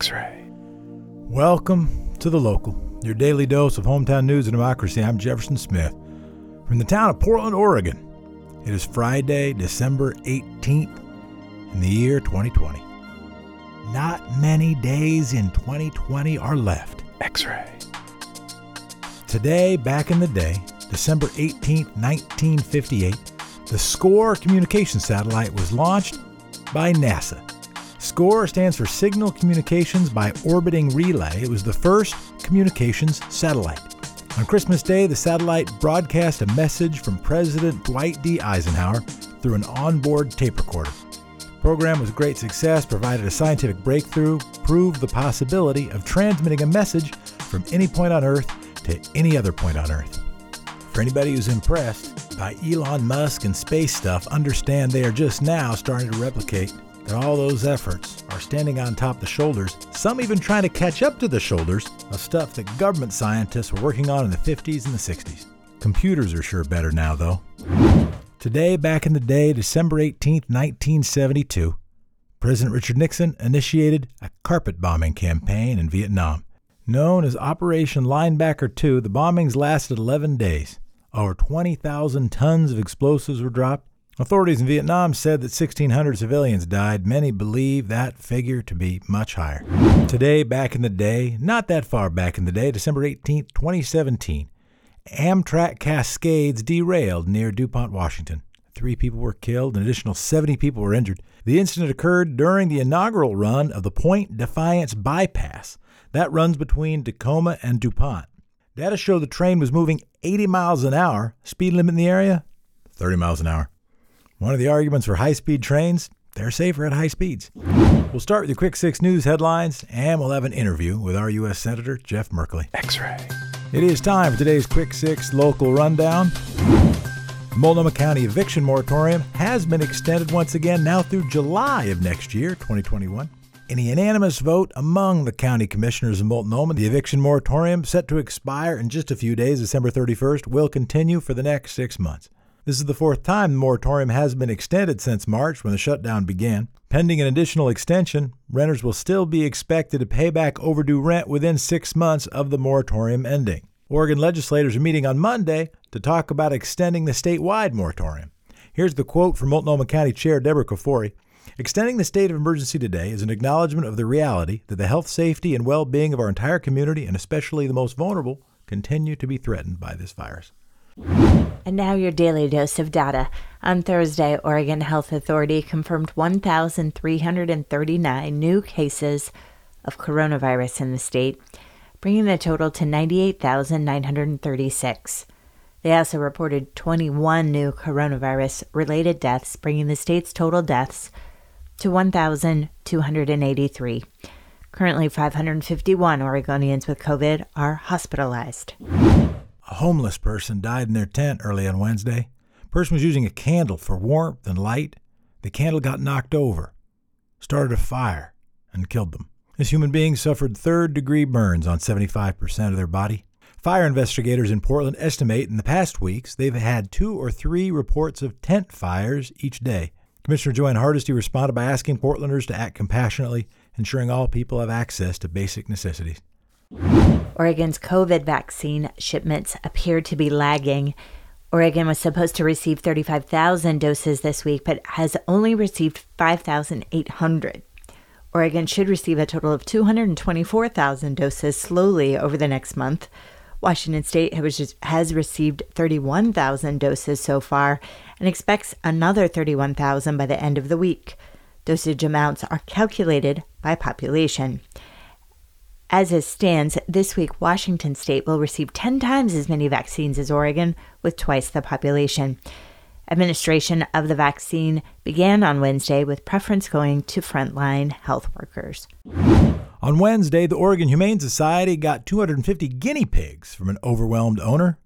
X ray. Welcome to The Local, your daily dose of hometown news and democracy. I'm Jefferson Smith from the town of Portland, Oregon. It is Friday, December 18th in the year 2020. Not many days in 2020 are left. X ray. Today, back in the day, December 18th, 1958, the SCORE communication satellite was launched by NASA. SCORE stands for Signal Communications by Orbiting Relay. It was the first communications satellite. On Christmas Day, the satellite broadcast a message from President Dwight D. Eisenhower through an onboard tape recorder. The program was a great success, provided a scientific breakthrough, proved the possibility of transmitting a message from any point on Earth to any other point on Earth. For anybody who's impressed by Elon Musk and space stuff, understand they are just now starting to replicate that all those efforts are standing on top the shoulders, some even trying to catch up to the shoulders of stuff that government scientists were working on in the 50s and the 60s. Computers are sure better now, though. Today, back in the day, December 18, 1972, President Richard Nixon initiated a carpet bombing campaign in Vietnam. Known as Operation Linebacker 2, the bombings lasted 11 days. Over 20,000 tons of explosives were dropped. Authorities in Vietnam said that 1,600 civilians died. Many believe that figure to be much higher. Today, back in the day, not that far back in the day, December 18, 2017, Amtrak Cascades derailed near DuPont, Washington. Three people were killed, an additional 70 people were injured. The incident occurred during the inaugural run of the Point Defiance bypass. That runs between Tacoma and DuPont. Data show the train was moving 80 miles an hour. Speed limit in the area? 30 miles an hour. One of the arguments for high speed trains, they're safer at high speeds. We'll start with the Quick Six News headlines, and we'll have an interview with our U.S. Senator Jeff Merkley. X ray. It is time for today's Quick Six local rundown. Multnomah County eviction moratorium has been extended once again now through July of next year, 2021. In a unanimous vote among the county commissioners of Multnomah, the eviction moratorium, set to expire in just a few days, December 31st, will continue for the next six months. This is the fourth time the moratorium has been extended since March when the shutdown began. Pending an additional extension, renters will still be expected to pay back overdue rent within six months of the moratorium ending. Oregon legislators are meeting on Monday to talk about extending the statewide moratorium. Here's the quote from Multnomah County Chair Deborah Kafoury. Extending the state of emergency today is an acknowledgement of the reality that the health, safety, and well being of our entire community, and especially the most vulnerable, continue to be threatened by this virus. And now your daily dose of data. On Thursday, Oregon Health Authority confirmed 1,339 new cases of coronavirus in the state, bringing the total to 98,936. They also reported 21 new coronavirus related deaths, bringing the state's total deaths to 1,283. Currently, 551 Oregonians with COVID are hospitalized. A homeless person died in their tent early on Wednesday. The person was using a candle for warmth and light. The candle got knocked over, started a fire, and killed them. This human being suffered third degree burns on 75% of their body. Fire investigators in Portland estimate in the past weeks they've had two or three reports of tent fires each day. Commissioner Jo Ann Hardesty responded by asking Portlanders to act compassionately, ensuring all people have access to basic necessities. Oregon's COVID vaccine shipments appear to be lagging. Oregon was supposed to receive 35,000 doses this week, but has only received 5,800. Oregon should receive a total of 224,000 doses slowly over the next month. Washington State has received 31,000 doses so far and expects another 31,000 by the end of the week. Dosage amounts are calculated by population. As it stands, this week Washington state will receive 10 times as many vaccines as Oregon, with twice the population. Administration of the vaccine began on Wednesday with preference going to frontline health workers. On Wednesday, the Oregon Humane Society got 250 guinea pigs from an overwhelmed owner.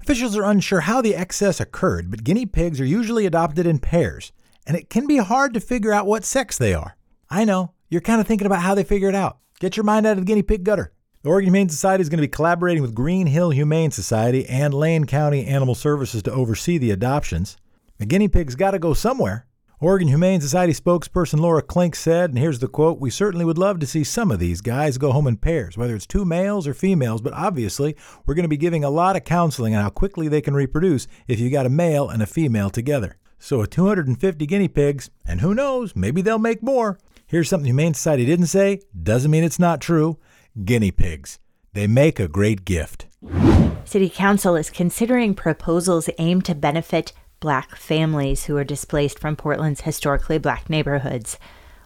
Officials are unsure how the excess occurred, but guinea pigs are usually adopted in pairs, and it can be hard to figure out what sex they are. I know, you're kind of thinking about how they figure it out. Get your mind out of the guinea pig gutter. The Oregon Humane Society is going to be collaborating with Greenhill Humane Society and Lane County Animal Services to oversee the adoptions. The guinea pigs got to go somewhere. Oregon Humane Society spokesperson Laura Klink said, and here's the quote We certainly would love to see some of these guys go home in pairs, whether it's two males or females, but obviously we're going to be giving a lot of counseling on how quickly they can reproduce if you got a male and a female together. So, 250 guinea pigs, and who knows, maybe they'll make more. Here's something Humane Society didn't say, doesn't mean it's not true guinea pigs. They make a great gift. City Council is considering proposals aimed to benefit black families who are displaced from Portland's historically black neighborhoods.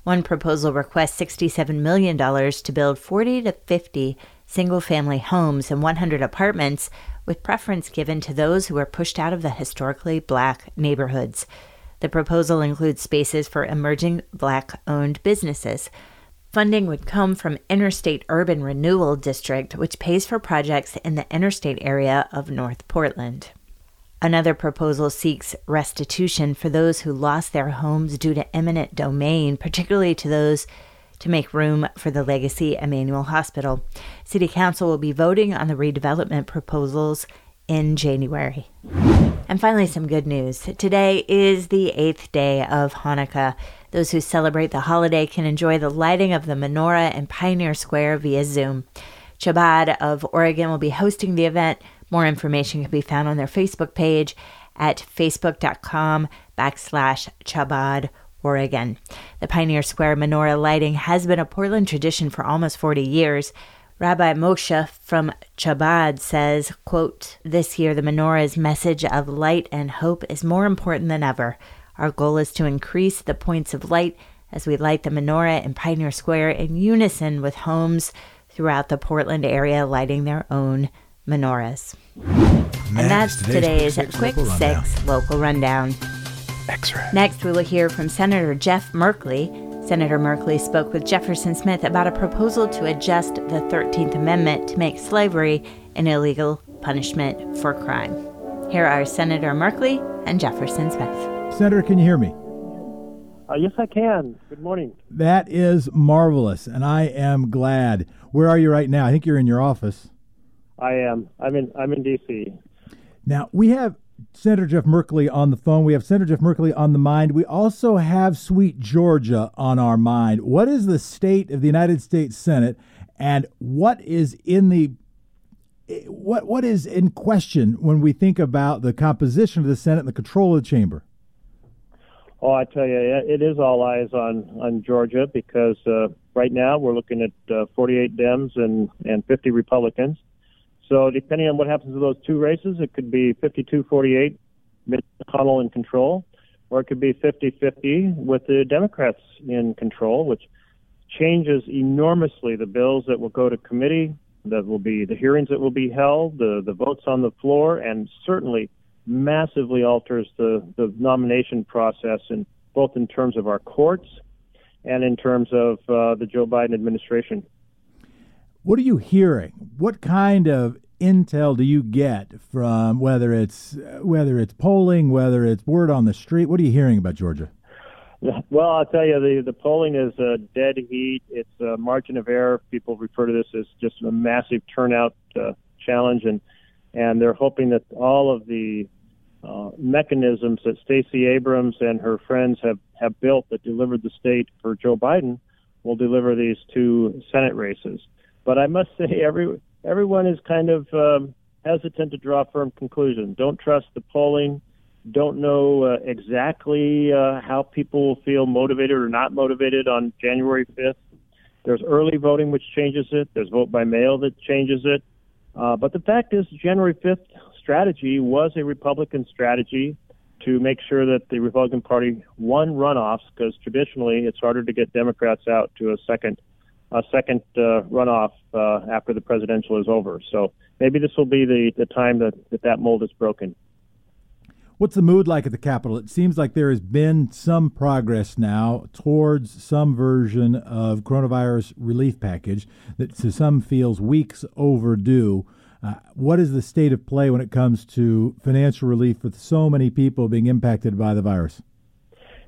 One proposal requests $67 million to build 40 to 50 single family homes and 100 apartments, with preference given to those who are pushed out of the historically black neighborhoods. The proposal includes spaces for emerging black owned businesses. Funding would come from Interstate Urban Renewal District, which pays for projects in the interstate area of North Portland. Another proposal seeks restitution for those who lost their homes due to eminent domain, particularly to those to make room for the Legacy Emanuel Hospital. City Council will be voting on the redevelopment proposals in January. And finally, some good news. Today is the eighth day of Hanukkah. Those who celebrate the holiday can enjoy the lighting of the menorah in Pioneer Square via Zoom. Chabad of Oregon will be hosting the event. More information can be found on their Facebook page at facebook.com backslash Chabad Oregon. The Pioneer Square menorah lighting has been a Portland tradition for almost 40 years. Rabbi Moshe from Chabad says, quote, This year the menorah's message of light and hope is more important than ever. Our goal is to increase the points of light as we light the menorah in Pioneer Square in unison with homes throughout the Portland area lighting their own menorahs. and that's today's, today's Quick, local Six local rundown. X-ray. Next, we will hear from Senator Jeff Merkley. Senator Merkley spoke with Jefferson Smith about a proposal to adjust the 13th Amendment to make slavery an illegal punishment for crime. Here are Senator Merkley and Jefferson Smith. Senator, can you hear me? Uh, yes, I can. Good morning. That is marvelous, and I am glad. Where are you right now? I think you're in your office. I am. I'm in. I'm in D.C. Now we have Senator Jeff Merkley on the phone. We have Senator Jeff Merkley on the mind. We also have sweet Georgia on our mind. What is the state of the United States Senate, and what is in the what what is in question when we think about the composition of the Senate and the control of the chamber? Oh, I tell you, it is all eyes on on Georgia because uh, right now we're looking at uh, 48 Dems and and 50 Republicans. So depending on what happens to those two races, it could be 52-48, Mitch McConnell in control, or it could be 50-50 with the Democrats in control, which changes enormously the bills that will go to committee, that will be the hearings that will be held, the the votes on the floor, and certainly massively alters the the nomination process in both in terms of our courts and in terms of uh, the Joe Biden administration. What are you hearing? What kind of intel do you get from whether it's whether it's polling, whether it's word on the street? What are you hearing about Georgia? Well, I'll tell you, the the polling is a dead heat. It's a margin of error. People refer to this as just a massive turnout uh, challenge, and and they're hoping that all of the uh, mechanisms that Stacey Abrams and her friends have have built that delivered the state for Joe Biden will deliver these two Senate races. But I must say, every everyone is kind of um, hesitant to draw firm conclusions. Don't trust the polling. Don't know uh, exactly uh, how people will feel motivated or not motivated on January 5th. There's early voting, which changes it. There's vote by mail that changes it. Uh, but the fact is, January 5th strategy was a Republican strategy to make sure that the Republican Party won runoffs because traditionally it's harder to get Democrats out to a second a second uh, runoff uh, after the presidential is over. So maybe this will be the, the time that, that that mold is broken. What's the mood like at the Capitol? It seems like there has been some progress now towards some version of coronavirus relief package that to some feels weeks overdue. Uh, what is the state of play when it comes to financial relief with so many people being impacted by the virus?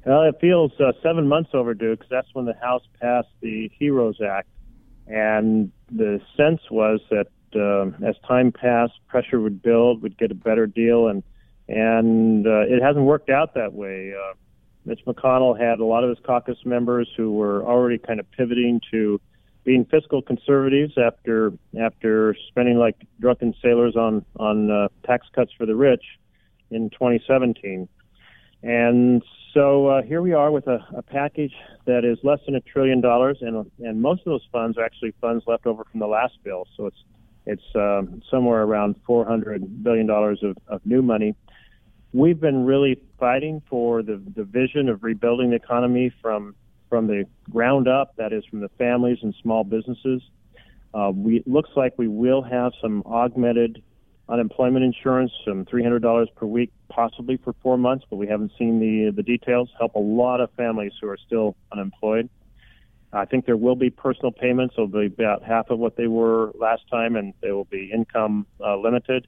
Well, it feels uh, seven months overdue because that's when the House passed the HEROES Act, and the sense was that uh, as time passed, pressure would build, would get a better deal, and and uh, it hasn't worked out that way. Uh, Mitch McConnell had a lot of his caucus members who were already kind of pivoting to being fiscal conservatives after after spending like drunken sailors on on uh, tax cuts for the rich in 2017. And so uh, here we are with a, a package that is less than a trillion dollars, and and most of those funds are actually funds left over from the last bill. So it's it's um, somewhere around 400 billion dollars of, of new money. We've been really fighting for the the vision of rebuilding the economy from from the ground up. That is from the families and small businesses. Uh, we it looks like we will have some augmented unemployment insurance, some $300 per week, possibly for four months, but we haven't seen the the details. Help a lot of families who are still unemployed. I think there will be personal payments. They'll be about half of what they were last time, and they will be income uh, limited.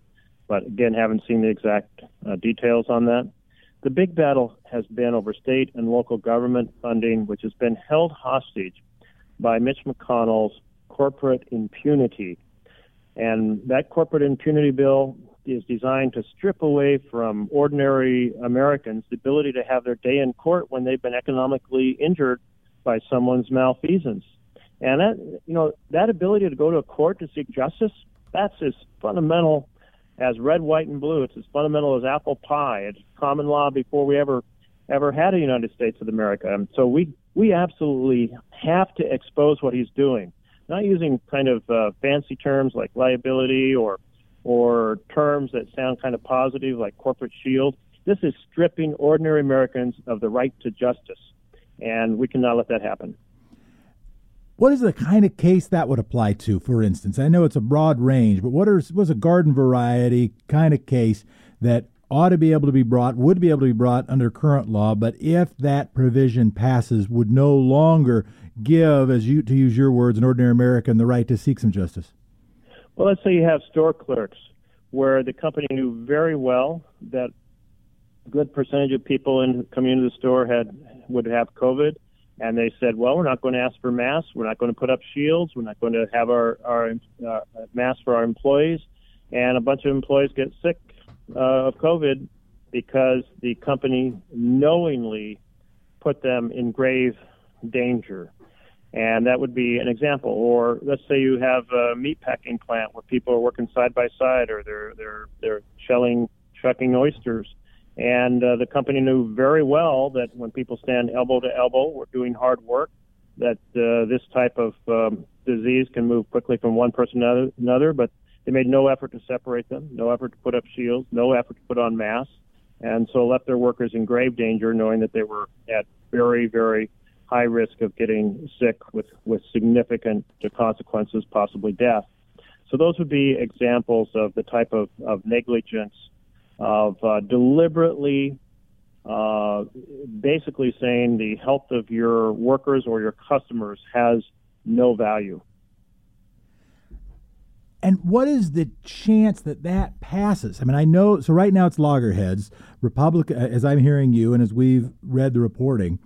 But again, haven't seen the exact uh, details on that. The big battle has been over state and local government funding, which has been held hostage by Mitch McConnell's corporate impunity and that corporate impunity bill is designed to strip away from ordinary Americans the ability to have their day in court when they've been economically injured by someone's malfeasance. And that, you know, that ability to go to a court to seek justice, that's as fundamental as red, white, and blue. It's as fundamental as apple pie. It's common law before we ever ever had a United States of America. And so we we absolutely have to expose what he's doing not using kind of uh, fancy terms like liability or or terms that sound kind of positive like corporate shield. This is stripping ordinary Americans of the right to justice, and we cannot let that happen. What is the kind of case that would apply to, for instance? I know it's a broad range, but what is, was a garden variety kind of case that ought to be able to be brought, would be able to be brought under current law, but if that provision passes, would no longer give, as you to use your words, an ordinary American the right to seek some justice? Well, let's say you have store clerks where the company knew very well that a good percentage of people in coming into the store had would have COVID, and they said, "Well, we're not going to ask for masks. We're not going to put up shields. We're not going to have our our uh, masks for our employees." And a bunch of employees get sick uh, of COVID because the company knowingly put them in grave danger. And that would be an example. Or let's say you have a meat packing plant where people are working side by side, or they're they're they're shelling shucking oysters, and uh, the company knew very well that when people stand elbow to elbow, we're doing hard work, that uh, this type of um, disease can move quickly from one person to another. But they made no effort to separate them, no effort to put up shields, no effort to put on masks, and so left their workers in grave danger, knowing that they were at very, very high risk of getting sick with, with significant consequences, possibly death. So those would be examples of the type of, of negligence of uh, deliberately uh, basically saying the health of your workers or your customers has no value. And what is the chance that that passes? I mean, I know. So right now it's loggerheads. Republican, as I'm hearing you, and as we've read the reporting,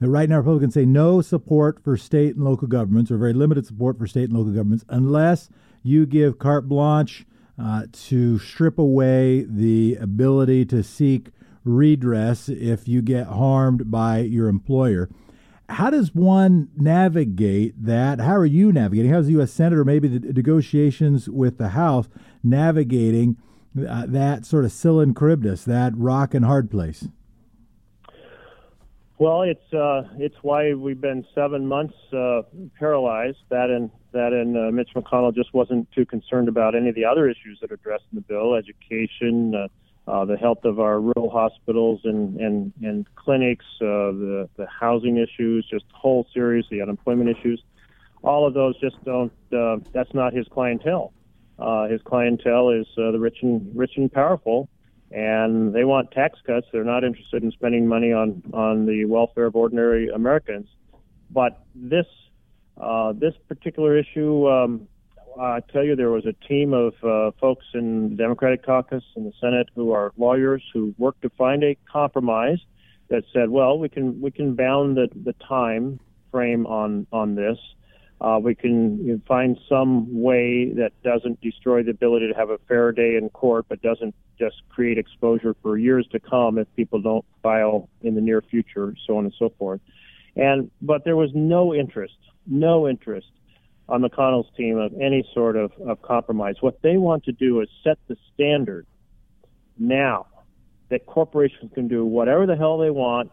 that right now Republicans say no support for state and local governments, or very limited support for state and local governments, unless you give carte blanche uh, to strip away the ability to seek redress if you get harmed by your employer how does one navigate that? How are you navigating? How's the U.S. Senate or maybe the negotiations with the House navigating uh, that sort of Charybdis, that rock and hard place? Well, it's uh, it's why we've been seven months uh, paralyzed. That and that and uh, Mitch McConnell just wasn't too concerned about any of the other issues that are addressed in the bill: education, uh, the health of our rural hospitals and and, and clinics, uh, the the housing issues, just a whole series, the unemployment issues. All of those just don't. Uh, that's not his clientele. Uh, his clientele is uh, the rich and rich and powerful, and they want tax cuts. They're not interested in spending money on on the welfare of ordinary Americans. But this uh, this particular issue. Um, I tell you, there was a team of uh, folks in the Democratic caucus and the Senate who are lawyers who worked to find a compromise that said, well, we can we can bound the, the time frame on on this, uh, we can you know, find some way that doesn't destroy the ability to have a fair day in court, but doesn't just create exposure for years to come if people don't file in the near future, so on and so forth. And but there was no interest, no interest on McConnell's team of any sort of, of compromise. What they want to do is set the standard now that corporations can do whatever the hell they want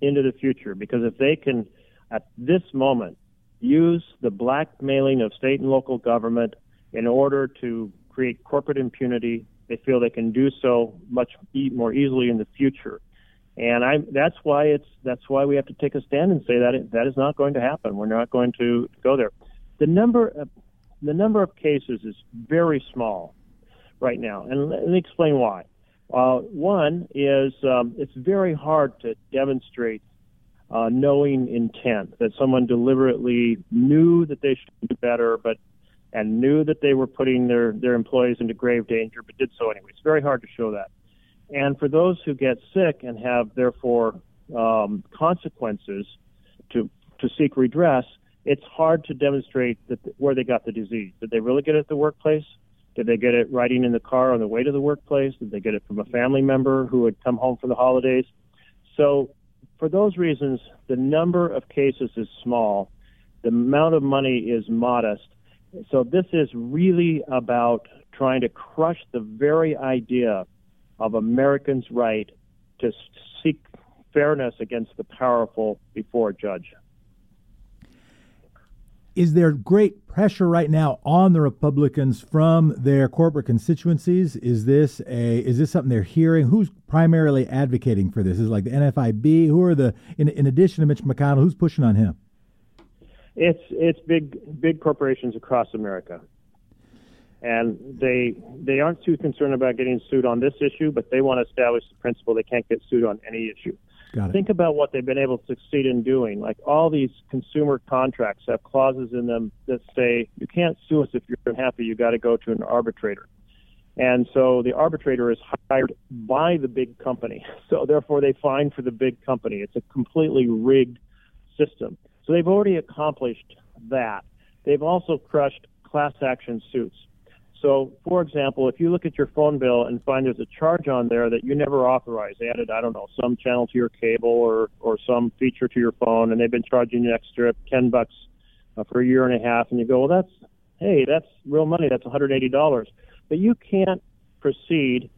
into the future. Because if they can, at this moment, use the blackmailing of state and local government in order to create corporate impunity. They feel they can do so much more easily in the future. And I, that's why it's that's why we have to take a stand and say that it, that is not going to happen. We're not going to go there. The number of, the number of cases is very small right now, and let me explain why. Uh, one is um, it's very hard to demonstrate uh, knowing intent, that someone deliberately knew that they should do better, but and knew that they were putting their, their employees into grave danger, but did so anyway. It's very hard to show that. And for those who get sick and have therefore um, consequences to to seek redress, it's hard to demonstrate that where they got the disease. Did they really get it at the workplace? Did they get it riding in the car on the way to the workplace? Did they get it from a family member who had come home for the holidays? So for those reasons, the number of cases is small, the amount of money is modest. So this is really about trying to crush the very idea of Americans' right to seek fairness against the powerful before a judge. Is there great pressure right now on the Republicans from their corporate constituencies? Is this a is this something they're hearing? Who's primarily advocating for this? Is it like the NFIB? Who are the in, in addition to Mitch McConnell? Who's pushing on him? It's it's big big corporations across America, and they they aren't too concerned about getting sued on this issue, but they want to establish the principle they can't get sued on any issue. Think about what they've been able to succeed in doing. Like all these consumer contracts have clauses in them that say you can't sue us if you're unhappy. You got to go to an arbitrator. And so the arbitrator is hired by the big company. So therefore they fine for the big company. It's a completely rigged system. So they've already accomplished that. They've also crushed class action suits. So, for example, if you look at your phone bill and find there's a charge on there that you never authorized, added, I don't know, some channel to your cable or, or some feature to your phone, and they've been charging you an extra 10 bucks uh, for a year and a half, and you go, well, that's, hey, that's real money. That's $180. But you can't proceed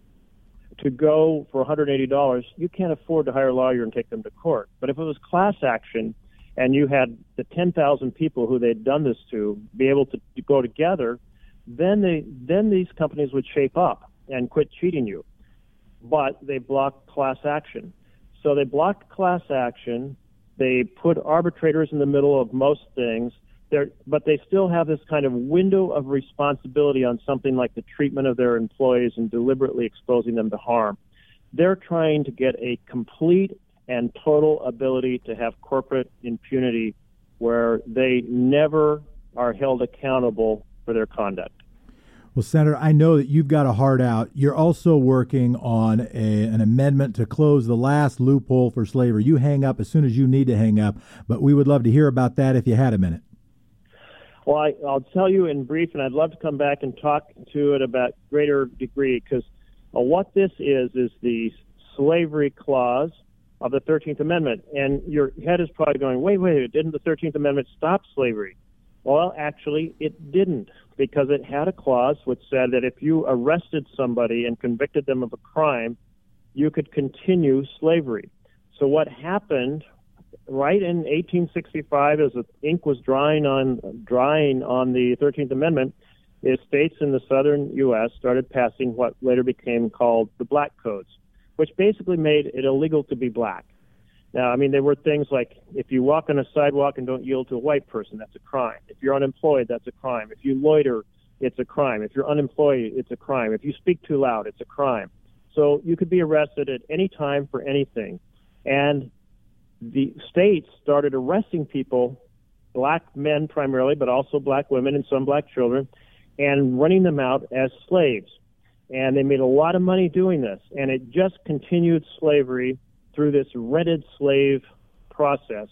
to go for $180. You can't afford to hire a lawyer and take them to court. But if it was class action and you had the 10,000 people who they'd done this to be able to go together – then they then these companies would shape up and quit cheating you. But they blocked class action. So they blocked class action. They put arbitrators in the middle of most things. They're, but they still have this kind of window of responsibility on something like the treatment of their employees and deliberately exposing them to harm. They're trying to get a complete and total ability to have corporate impunity where they never are held accountable for their conduct. Well, Senator, I know that you've got a heart out. You're also working on a, an amendment to close the last loophole for slavery. You hang up as soon as you need to hang up, but we would love to hear about that if you had a minute. Well, I, will tell you in brief, and I'd love to come back and talk to it about greater degree because uh, what this is is the slavery clause of the 13th Amendment. And your head is probably going, wait, wait, didn't the 13th Amendment stop slavery? Well, actually, it didn't because it had a clause which said that if you arrested somebody and convicted them of a crime, you could continue slavery. So what happened right in 1865 as the ink was drying on drying on the 13th Amendment is states in the southern US started passing what later became called the black codes, which basically made it illegal to be black. Now, I mean, there were things like if you walk on a sidewalk and don't yield to a white person, that's a crime. If you're unemployed, that's a crime. If you loiter, it's a crime. If you're unemployed, it's a crime. If you speak too loud, it's a crime. So you could be arrested at any time for anything. And the states started arresting people, black men primarily, but also black women and some black children, and running them out as slaves. And they made a lot of money doing this. And it just continued slavery through this rented slave process.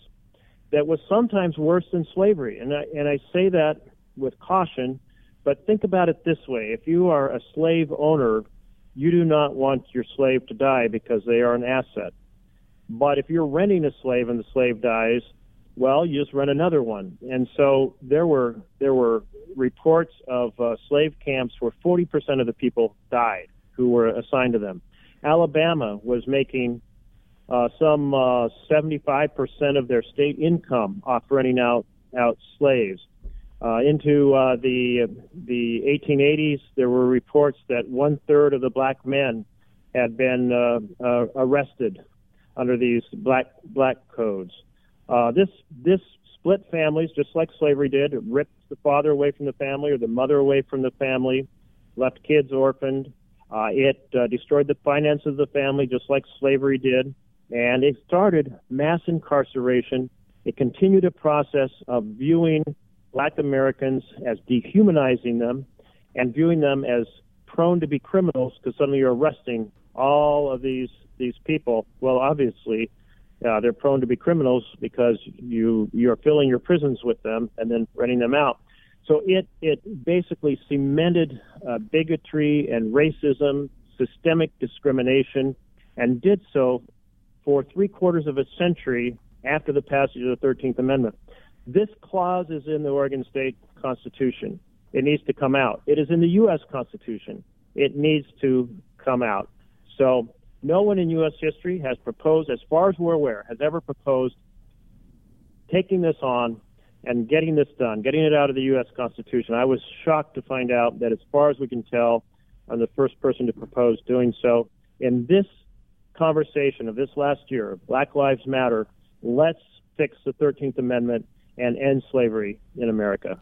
that was sometimes worse than slavery. And I, and I say that with caution, but think about it this way. If you are a slave owner, you do not want your slave to die because they are an asset. But if you're renting a slave and the slave dies, well, you just rent another one. And so there were there were reports of uh, slave camps where 40% of the people died who were assigned to them. Alabama was making uh, some uh, 75% of their state income off renting out out slaves. Uh, into uh, the the 1880s, there were reports that one third of the black men had been uh, uh, arrested under these black black codes. Uh, this this split families, just like slavery did. It ripped the father away from the family or the mother away from the family, left kids orphaned. Uh, it uh, destroyed the finances of the family, just like slavery did, and it started mass incarceration. It continued a process of viewing Black Americans as dehumanizing them and viewing them as prone to be criminals because suddenly you're arresting all of these these people. Well, obviously, uh, they're prone to be criminals because you you're filling your prisons with them and then renting them out. So it it basically cemented uh, bigotry and racism, systemic discrimination, and did so for three quarters of a century after the passage of the Thirteenth Amendment. This clause is in the Oregon State Constitution. It needs to come out. It is in the U.S. Constitution. It needs to come out. So no one in U.S. history has proposed, as far as we're aware, has ever proposed taking this on and getting this done, getting it out of the U.S. Constitution. I was shocked to find out that, as far as we can tell, I'm the first person to propose doing so. In this conversation of this last year, Black Lives Matter, let's fix the 13th Amendment and end slavery in America.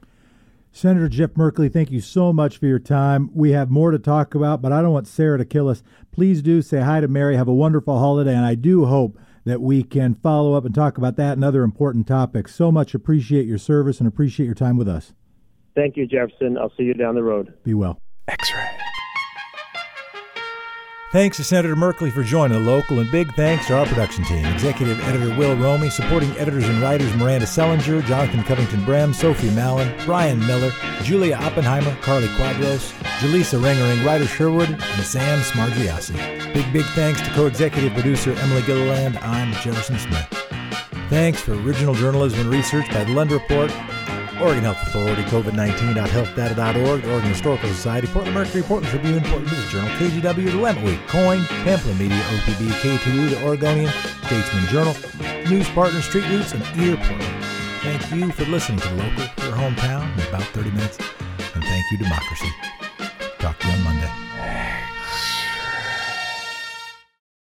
Senator Jeff Merkley, thank you so much for your time. We have more to talk about, but I don't want Sarah to kill us. Please do say hi to Mary. Have a wonderful holiday, and I do hope that we can follow up and talk about that and other important topics. So much appreciate your service and appreciate your time with us. Thank you, Jefferson. I'll see you down the road. Be well. X ray. Thanks to Senator Merkley for joining the local, and big thanks to our production team Executive Editor Will Romy, supporting editors and writers Miranda Sellinger, Jonathan Covington Brem, Sophie Mallon, Brian Miller, Julia Oppenheimer, Carly Quadros, Jaleesa Ringering, Ryder Sherwood, and Sam Smargiassi. Big, big thanks to co executive producer Emily Gilliland. I'm Jefferson Smith. Thanks for original journalism and research by the Lund Report Oregon Health Authority, COVID19.healthdata.org, the Oregon Historical Society, Portland Mercury, Portland Tribune, Portland Business Journal, KGW, the Willamette Week, KOIN, Pamplin Media, OPB, KTU, the Oregonian, Statesman Journal, News Partner, Street Roots, and Ear. Thank you for listening to local, your hometown, in about 30 minutes. And thank you, Democracy. Talk to you on Monday.